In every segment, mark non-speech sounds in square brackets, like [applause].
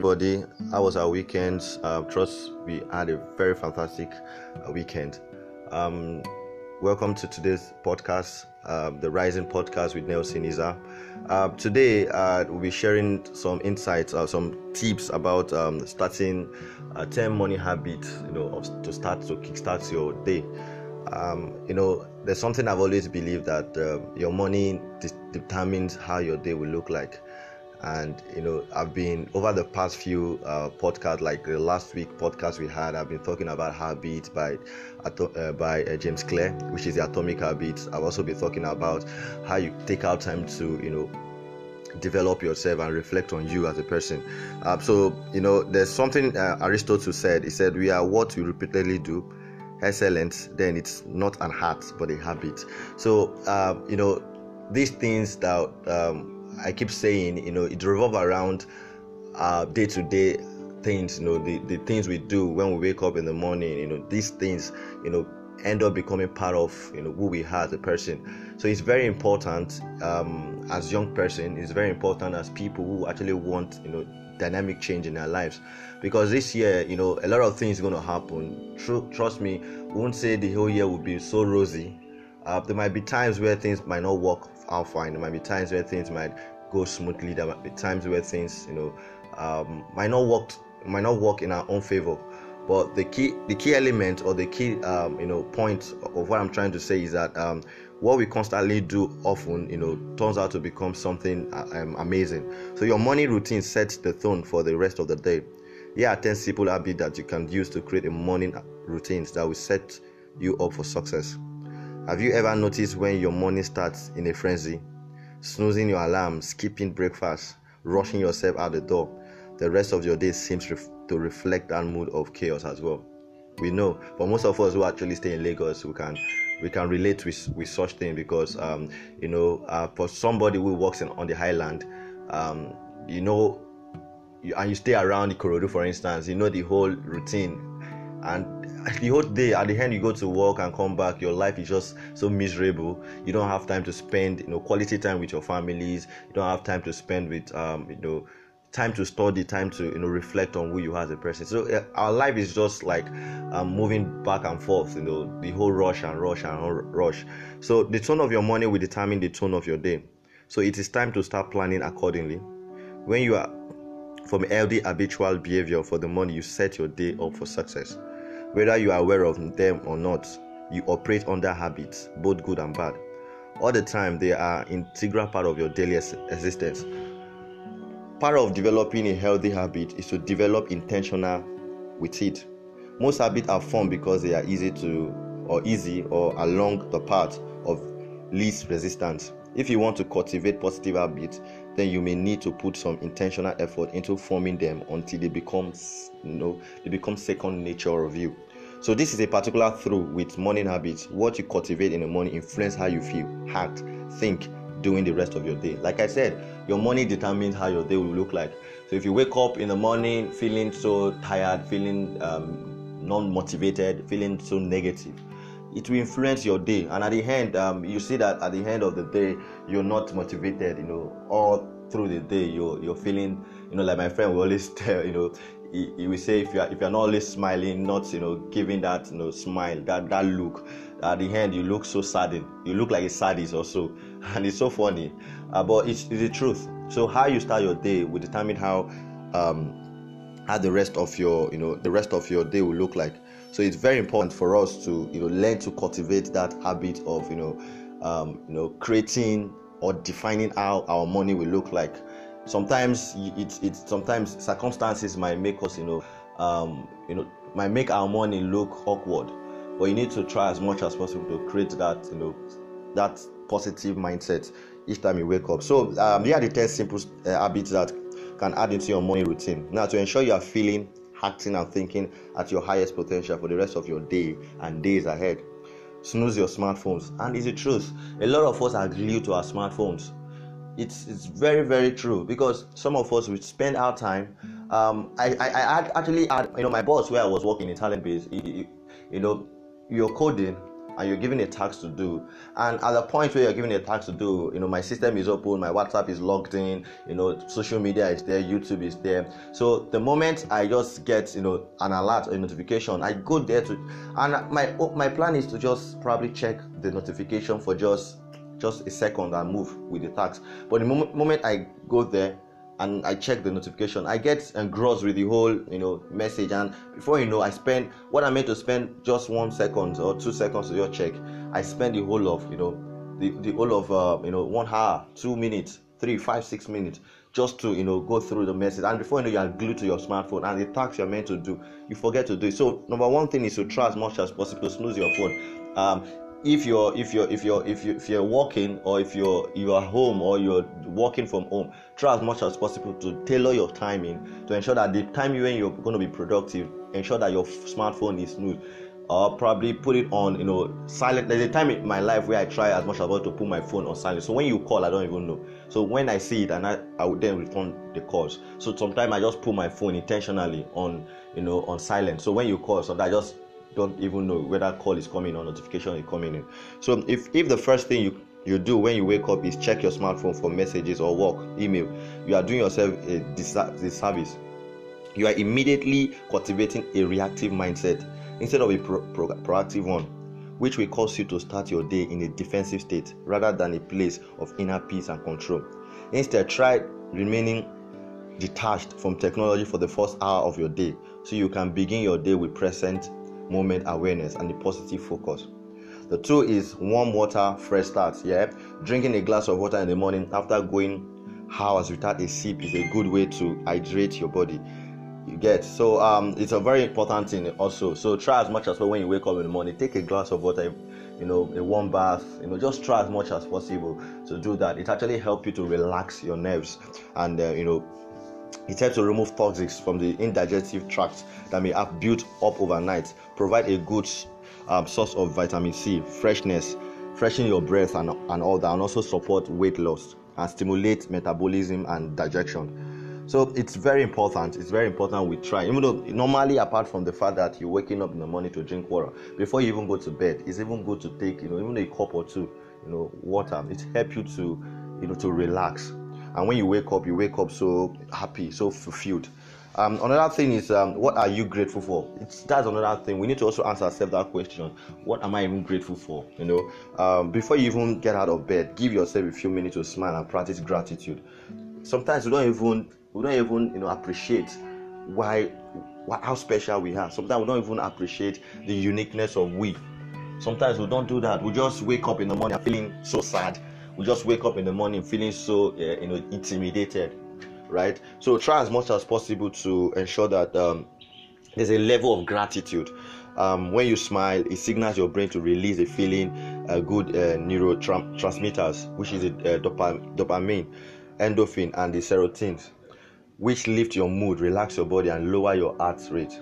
everybody. How was our weekend? Uh, trust we had a very fantastic uh, weekend. Um, welcome to today's podcast, uh, the Rising Podcast with Nelson Iza. Uh, today, we'll be sharing some insights, uh, some tips about um, starting a 10 money habit, you know, to start to kickstart your day. Um, you know, there's something I've always believed that uh, your money de- determines how your day will look like and you know i've been over the past few uh, podcasts like the last week podcast we had i've been talking about habits by uh, by uh, james clear which is the atomic habits i've also been talking about how you take out time to you know develop yourself and reflect on you as a person. Uh, so you know there's something uh, aristotle said. He said we are what we repeatedly do excellent then it's not an art but a habit. So uh, you know these things that um, I keep saying, you know, it revolves around day to day things, you know, the, the things we do when we wake up in the morning, you know, these things, you know, end up becoming part of you know who we are as a person. So it's very important um, as young person it's very important as people who actually want you know dynamic change in their lives. Because this year you know a lot of things going to happen. True, trust me won't say the whole year will be so rosy. Uh, there might be times where things might not work out fine. There might be times where things might go smoothly. There might be times where things, you know, um, might not work might not work in our own favor. But the key the key element or the key um, you know point of what I'm trying to say is that um, what we constantly do often you know turns out to become something uh, um, amazing. So your morning routine sets the tone for the rest of the day. Here are 10 simple habits that you can use to create a morning routines that will set you up for success. Have you ever noticed when your morning starts in a frenzy? Snoozing your alarm, skipping breakfast, rushing yourself out the door. The rest of your day seems ref- to reflect that mood of chaos as well. We know, for most of us who actually stay in Lagos, we can we can relate with with such thing because um, you know uh, for somebody who works in, on the highland, um, you know, you, and you stay around the Ikorodu, for instance, you know the whole routine and the whole day at the end you go to work and come back your life is just so miserable. You don't have time to spend you know quality time with your families. You don't have time to spend with um you know time to study time to you know reflect on who you are as a person. So uh, our life is just like um, moving back and forth you know the whole rush and rush and rush. So the tone of your money will determine the tone of your day. So it is time to start planning accordingly. When you are from healthy habitual behavior for the money you set your day up for success whether you are aware of them or not, you operate under habits, both good and bad. All the time, they are integral part of your daily existence. Part of developing a healthy habit is to develop intentional with it. Most habits are formed because they are easy to or easy or along the path of least resistance. If you want to cultivate positive habits, then you may need to put some intentional effort into forming them until they become you know they become second nature of you. So this is a particular through with morning habits. What you cultivate in the morning influence how you feel act think during the rest of your day. Like i said your morning determines how your day will look like. So if you wake up in the morning feeling so tired feeling um, non-motivated feeling so negative it will influence your day. And at the end um, you see that at the end of the day you're not motivated you know. All through the day you're you're feeling you know like my friend will always [laughs] tell you know he, he will say if you're if you're not always smiling not you know giving that you know smile that that look at the end you look so saddened. You look like a sadist also. [laughs] And it's so funny. Uh, but it's, it's the truth. So how you start your day will determine how um how the rest of your you know the rest of your day will look like so it's very important for us to you know learn to cultivate that habit of you know um, you know creating or defining how our money will look like. Sometimes it's it's sometimes circumstances might make us you know um, you know might make our money look awkward, but you need to try as much as possible to create that you know that positive mindset each time you wake up. So um, here are the ten simple uh, habits that can add into your morning routine. Now to ensure you are feeling acting and thinking at your highest potential for the rest of your day and days ahead. Snooze your smartphones. And it's the truth. A lot of us are glued to our smartphones. It's, it's very, very true because some of us we spend our time. Um, I, I, I actually had, you know, my boss where I was working in TalentBase, you know, you're coding and you're given a task to do. And at the point where you're given a task to do you know my system is open my whatsapp is logged in you know social media is there youtube is there. So the moment i just get you know an alert or a notification i go there to and my my plan is to just probably check the notification for just just a second and move with the task. But the moment, moment i go there and I check the notification, I get engrossed with the whole, you know, message. And before you know, I spend what I meant to spend just one second or two seconds to your check. I spend the whole of, you know, the, the whole of, uh, you know, one hour, two minutes, three, five, six minutes just to, you know, go through the message. And before you know, you are glued to your smartphone and the task you're meant to do, you forget to do it. So number one thing is to try as much as possible to snooze your phone. Um, if you're if you're if you're if you if you're working or if you're you're home or you're working from home try as much as possible to tailor your timing to ensure that the time when you're going to be productive ensure that your smartphone is smooth. Or probably put it on you know silent there's a time in my life where i try as much as possible to put my phone on silent. So when you call i don't even know. So when i see it and i i would then return the calls. So sometimes i just put my phone intentionally on you know on silent. So when you call sometimes i just don't even know whether call is coming or notification is coming in. So if if the first thing you you do when you wake up is check your smartphone for messages or work email, you are doing yourself a disservice. You are immediately cultivating a reactive mindset instead of a pro- pro- proactive one, which will cause you to start your day in a defensive state rather than a place of inner peace and control. Instead, try remaining detached from technology for the first hour of your day so you can begin your day with present moment awareness and the positive focus. The two is warm water, fresh start. Yeah, drinking a glass of water in the morning after going hours without a sip is a good way to hydrate your body. You get so um, it's a very important thing also. So try as much as well when you wake up in the morning, take a glass of water, you know, a warm bath. You know, just try as much as possible to do that. It actually helps you to relax your nerves and uh, you know it helps to remove toxics from the indigestive tract that may have built up overnight, provide a good um, source of vitamin C, freshness, freshen your breath and, and all that, and also support weight loss and stimulate metabolism and digestion. So it's very important. It's very important we try. Even though normally, apart from the fact that you're waking up in the morning to drink water, before you even go to bed, it's even good to take, you know, even a cup or two, you know, water. It helps you to, you know, to relax and when you wake up you wake up so happy so fulfilled um, another thing is um, what are you grateful for? It's, that's another thing. We need to also answer ourselves that question. What am i even grateful for you know? Um, before you even get out of bed give yourself a few minutes to smile and practice gratitude. Sometimes we don't even we don't even you know appreciate why, why how special we are. Sometimes we don't even appreciate the uniqueness of we. Sometimes we don't do that. We just wake up in the morning feeling so sad. We just wake up in the morning feeling so uh, you know intimidated right? So try as much as possible to ensure that um, there's a level of gratitude. Um, when you smile it signals your brain to release a feeling uh, good uh, neurotransmitters which is uh, dopamine endorphin and the serotonin which lift your mood relax your body and lower your heart rate.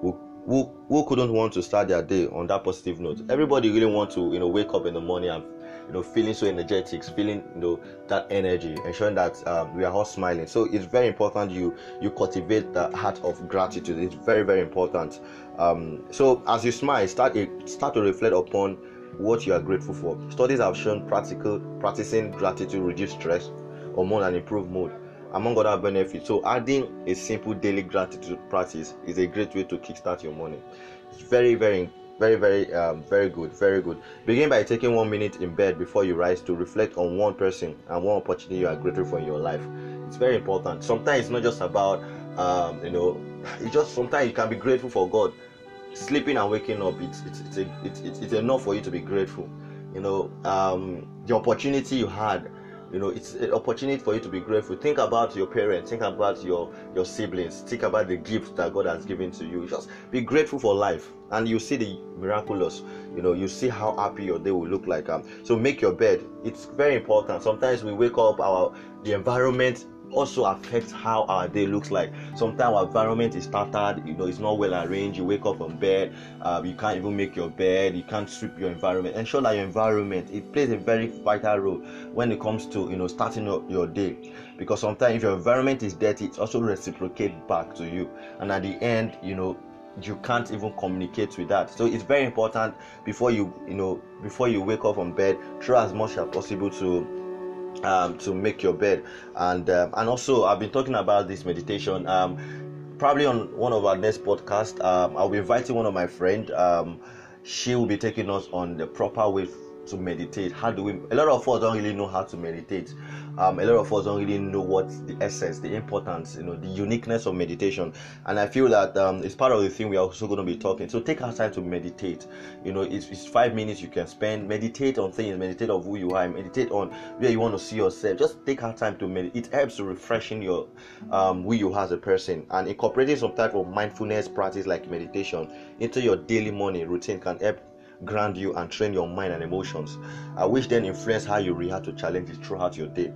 Who, who, who couldn't want to start their day on that positive note? Everybody really want to you know wake up in the morning and you know feeling so energetic feeling you know that energy ensuring that um, we are all smiling. So it's very important you you cultivate the heart of gratitude. It's very very important. Um, so as you smile start start to reflect upon what you are grateful for. Studies have shown practical practicing gratitude reduce stress or hormone and improve mood among other benefits. So adding a simple daily gratitude practice is a great way to kickstart your morning. It's very very very very um, very good very good. Begin by taking one minute in bed before you rise to reflect on one person and one opportunity you are grateful for in your life. It's very important. Sometimes it's not just about um, you know [laughs] it's just sometimes you can be grateful for god. Sleeping and waking up it's it's it's, it's, it's enough for you to be grateful. You know um, the opportunity you had you know it's an opportunity for you to be grateful. Think about your parents think about your your siblings think about the gifts that god has given to you. Just be grateful for life and you see the miraculous. You know you see how happy your day will look like. Um, so make your bed. It's very important. Sometimes we wake up our the environment also affects how our day looks like. Sometimes our environment is tattered, you know, it's not well arranged. You wake up from bed, uh, you can't even make your bed, you can't sweep your environment. Ensure that your environment it plays a very vital role when it comes to you know starting up your day. Because sometimes if your environment is dirty, it also reciprocates back to you, and at the end, you know, you can't even communicate with that so it's very important before you you know before you wake up from bed try as much as possible to um, to make your bed. And um, and also i've been talking about this meditation um, probably on one of our next podcast. Um, i'll be inviting one of my friend. Um, she will be taking us on the proper way to meditate. How do we a lot of us don't really know how to meditate. Um, a lot of us don't really know what the essence the importance you know the uniqueness of meditation. And i feel that um, it's part of the thing we're also going to be talking. So take our time to meditate. You know it's, it's five minutes you can spend. Meditate on things meditate on who you are meditate on where you want to see yourself. Just take our time to meditate. It helps refreshing your um, who you are as a person and incorporating some type of mindfulness practice like meditation into your daily morning routine can help ground you and train your mind and emotions, uh, which then influence how you react to challenges throughout your day.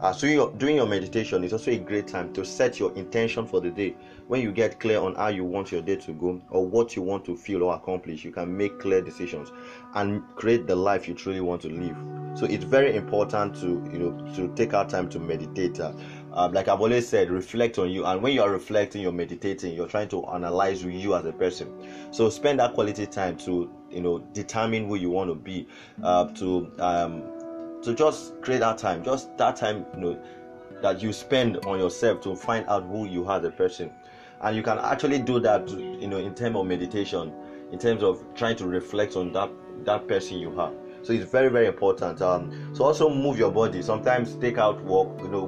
Uh, so doing your meditation is also a great time to set your intention for the day. When you get clear on how you want your day to go or what you want to feel or accomplish, you can make clear decisions and create the life you truly want to live. So it's very important to you know to take our time to meditate. Uh, um, like I've always said, reflect on you. And when you are reflecting, you're meditating, you're trying to analyze you as a person. So spend that quality time to, you know, determine who you want to be, uh, to, um, to just create that time, just that time, you know, that you spend on yourself to find out who you are a person. And you can actually do that, you know, in terms of meditation, in terms of trying to reflect on that that person you are so it's very very important um so also move your body. Sometimes take out walk you know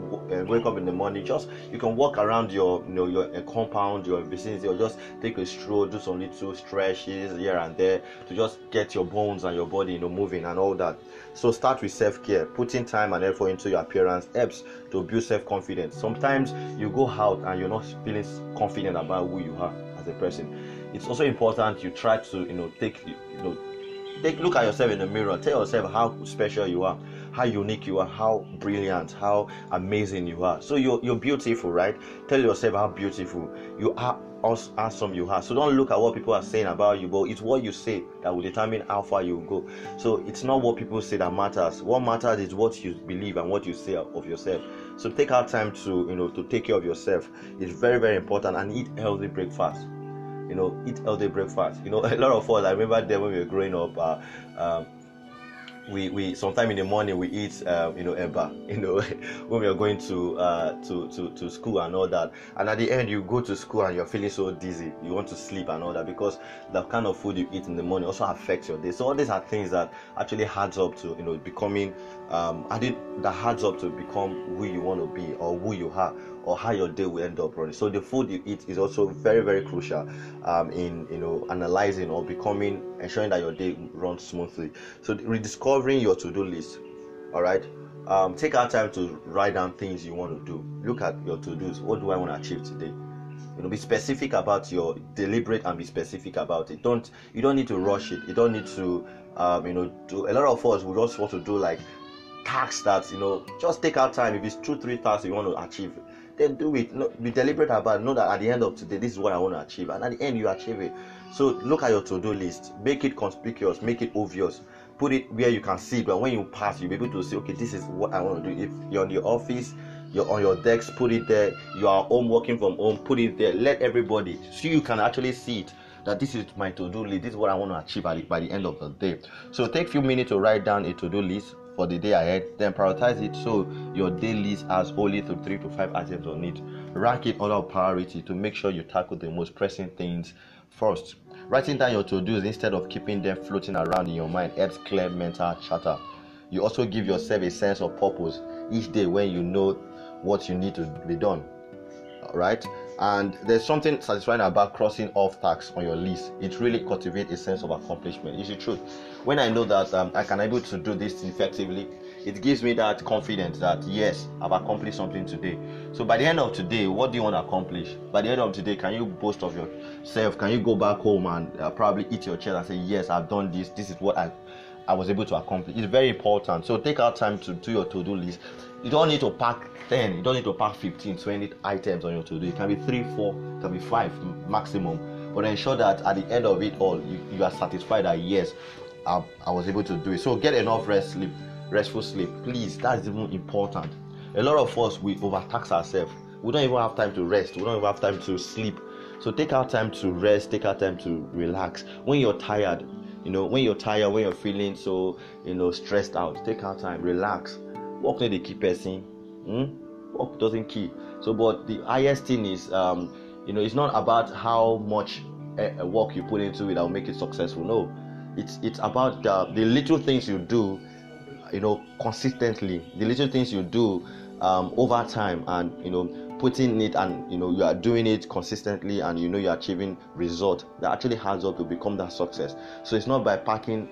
wake up in the morning just you can walk around your you know your uh, compound your vicinity or just take a stroll do some little stretches here and there to just get your bones and your body you know moving and all that. So start with self-care. Putting time and effort into your appearance helps to build self-confidence. Sometimes you go out and you're not feeling confident about who you are as a person. It's also important you try to you know take you know Take look at yourself in the mirror. Tell yourself how special you are, how unique you are, how brilliant, how amazing you are. So you're you're beautiful, right? Tell yourself how beautiful you are. Awesome you are. So don't look at what people are saying about you, but it's what you say that will determine how far you go. So it's not what people say that matters. What matters is what you believe and what you say of yourself. So take out time to you know to take care of yourself. It's very very important and eat healthy breakfast you know, eat healthy breakfast. You know, [laughs] a lot of us, I remember then when we were growing up, uh, um, we we sometime in the morning we eat um, you know eba [laughs] you know when we are going to uh to, to to school and all that. And at the end you go to school and you're feeling so dizzy. You want to sleep and all that because the kind of food you eat in the morning also affects your day. So all these are things that actually adds up to you know becoming um adding that adds up to become who you want to be or who you are or how your day will end up running. So the food you eat is also very very crucial um, in you know analyzing or becoming ensuring that your day runs smoothly. So rediscovering your to-do list. All right. Um, take our time to write down things you want to do. Look at your to-dos. What do I want to achieve today? You know, be specific about your deliberate and be specific about it. Don't you don't need to rush it. You don't need to um, you know do a lot of us we just want to do like tasks that you know just take our time if it's two three tasks you want to achieve then do it. No, be deliberate about. Know that at the end of today, this is what I want to achieve, and at the end, you achieve it. So look at your to-do list. Make it conspicuous. Make it obvious. Put it where you can see. But when you pass, you'll be able to say, okay, this is what I want to do. If you're in your office, you're on your desk, put it there. You are home working from home, put it there. Let everybody so you can actually see it that this is my to-do list. This is what I want to achieve by the, by the end of the day. So take a few minutes to write down a to-do list for the day ahead. Then prioritize it so your day list has only to three to five items on it. Rank it order of priority to make sure you tackle the most pressing things first. Writing down your to-dos instead of keeping them floating around in your mind helps clear mental chatter. You also give yourself a sense of purpose each day when you know what you need to be done. Right? And there's something satisfying about crossing off tasks on your list. It really cultivates a sense of accomplishment. It's the truth when I know that um, I can able to do this effectively, it gives me that confidence that yes, I've accomplished something today. So by the end of today, what do you want to accomplish? By the end of today, can you boast of yourself? Can you go back home and uh, probably eat your chair and say, yes, I've done this. This is what I I was able to accomplish. It's very important. So take out time to do your to-do list. You don't need to pack 10, you don't need to pack 15, 20 items on your to-do. It can be three, four, it can be five maximum. But ensure that at the end of it all, you, you are satisfied that yes, I, I was able to do it. So get enough rest, sleep, restful sleep. Please, that's even important. A lot of us we overtax ourselves. We don't even have time to rest. We don't even have time to sleep. So take our time to rest, take our time to relax. When you're tired, you know, when you're tired, when you're feeling so, you know, stressed out, take out time, relax. Walk not the key person. Hmm? Work doesn't key. So, but the highest thing is, um, you know, it's not about how much uh, work you put into it that will make it successful. No, it's it's about the, the little things you do, you know, consistently. The little things you do um, over time, and you know, putting it and you know you are doing it consistently, and you know you're achieving result that actually adds up to become that success. So it's not by packing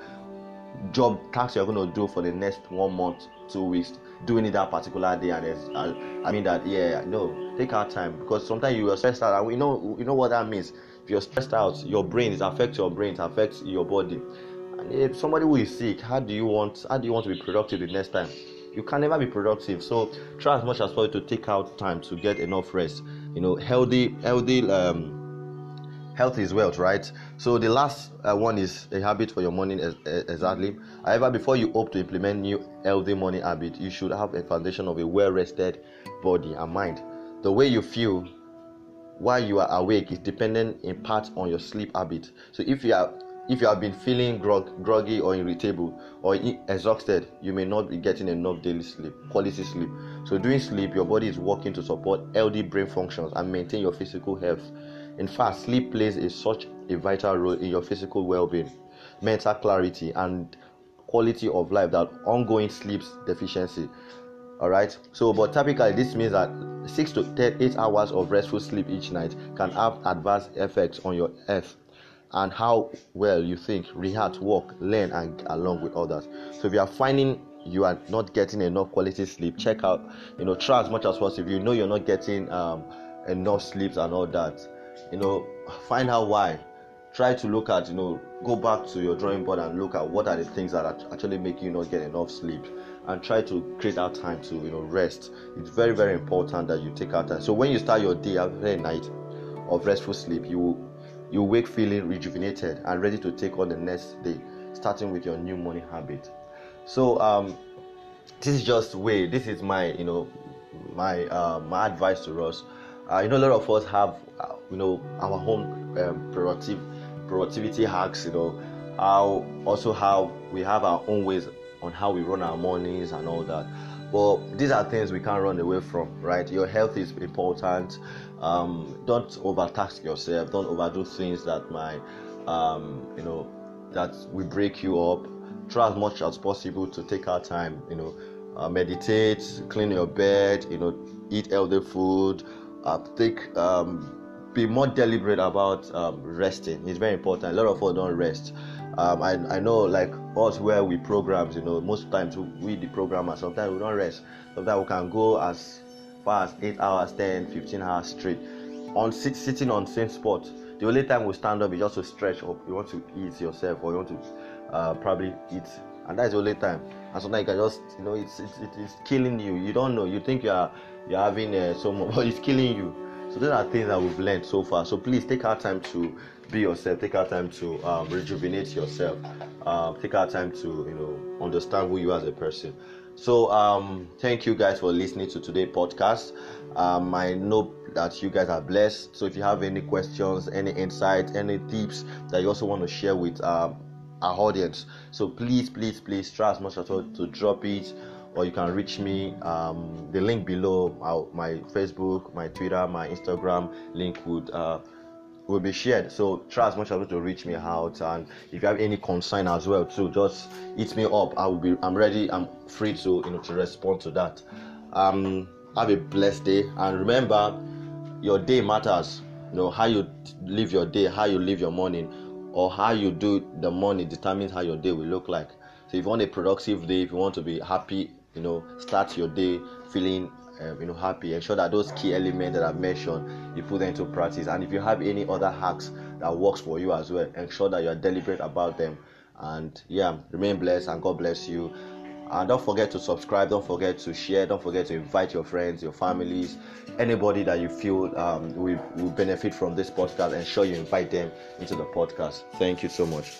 job tasks you're going to do for the next one month, two weeks, doing it that particular day, and I, I mean that yeah, no, take our time because sometimes you are stressed out, and we know you know what that means. If you're stressed out, your brain it affects your brain, it affects your body. And if somebody who is sick, how do you want how do you want to be productive the next time? You can never be productive. So try as much as possible to take out time to get enough rest. You know, healthy, healthy um, health is wealth, right? So the last uh, one is a habit for your morning exactly. However, before you hope to implement new healthy morning habit, you should have a foundation of a well-rested body and mind. The way you feel while you are awake is dependent in part on your sleep habit. So if you are if you have been feeling grog, groggy or irritable or exhausted, you may not be getting enough daily sleep, quality sleep. So during sleep, your body is working to support healthy brain functions and maintain your physical health. In fact, sleep plays a, such a vital role in your physical well being, mental clarity, and quality of life that ongoing sleep deficiency. All right, so but typically, this means that 6 to 10, 8 hours of restful sleep each night can have adverse effects on your health and how well you think, react, work, learn, and along with others. So if you are finding you are not getting enough quality sleep, check out, you know, try as much as possible. If you know you're not getting um, enough sleeps and all that, you know find out why try to look at you know go back to your drawing board and look at what are the things that are actually making you not get enough sleep and try to create that time to you know rest it's very very important that you take out time so when you start your day after a night of restful sleep you you wake feeling rejuvenated and ready to take on the next day starting with your new morning habit so um this is just way this is my you know my uh, my advice to us uh, you know, a lot of us have, uh, you know, our own um, productive productivity hacks. You know, how also how we have our own ways on how we run our mornings and all that. But these are things we can't run away from, right? Your health is important. Um, don't overtask yourself. Don't overdo things that might, um, you know, that will break you up. Try as much as possible to take our time. You know, uh, meditate, clean your bed. You know, eat healthy food uh, take um, be more deliberate about um, resting. It's very important. A lot of us don't rest. Um, I, I know like us where we programs, you know, most times we the programmers, sometimes we don't rest. Sometimes we can go as as 8 hours, 10, 15 hours straight on sit, sitting on same spot. The only time we stand up is just to stretch up. You want to eat yourself or you want to uh, probably eat and that's the only time. And sometimes you can just, you know, it's it's, it's killing you. You don't know. You think you are you're having uh, so much, [laughs] but it's killing you. So those are things that we've learned so far. So please take our time to be yourself. Take our time to um, rejuvenate yourself. Uh, take our time to you know understand who you are as a person. So um, thank you guys for listening to today's podcast. Um, I know that you guys are blessed. So if you have any questions, any insights, any tips that you also want to share with um, our audience. So please, please, please try as much as possible to drop it, or you can reach me. Um, the link below, uh, my Facebook, my Twitter, my Instagram link would. Uh, will be shared. So try as much as possible to reach me out and if you have any concern as well too just hit me up. I will be i'm ready i'm free to you know to respond to that. Um have a blessed day and remember your day matters. You know how you live your day how you live your morning or how you do the morning determines how your day will look like. So if you want a productive day, if you want to be happy, you know, start your day feeling um, you know happy. Ensure that those key elements that I've mentioned you put them into practice. And if you have any other hacks that works for you as well, ensure that you are deliberate about them. And yeah, remain blessed and God bless you. And don't forget to subscribe, don't forget to share, don't forget to invite your friends, your families, anybody that you feel um, will, will benefit from this podcast. Ensure you invite them into the podcast. Thank you so much.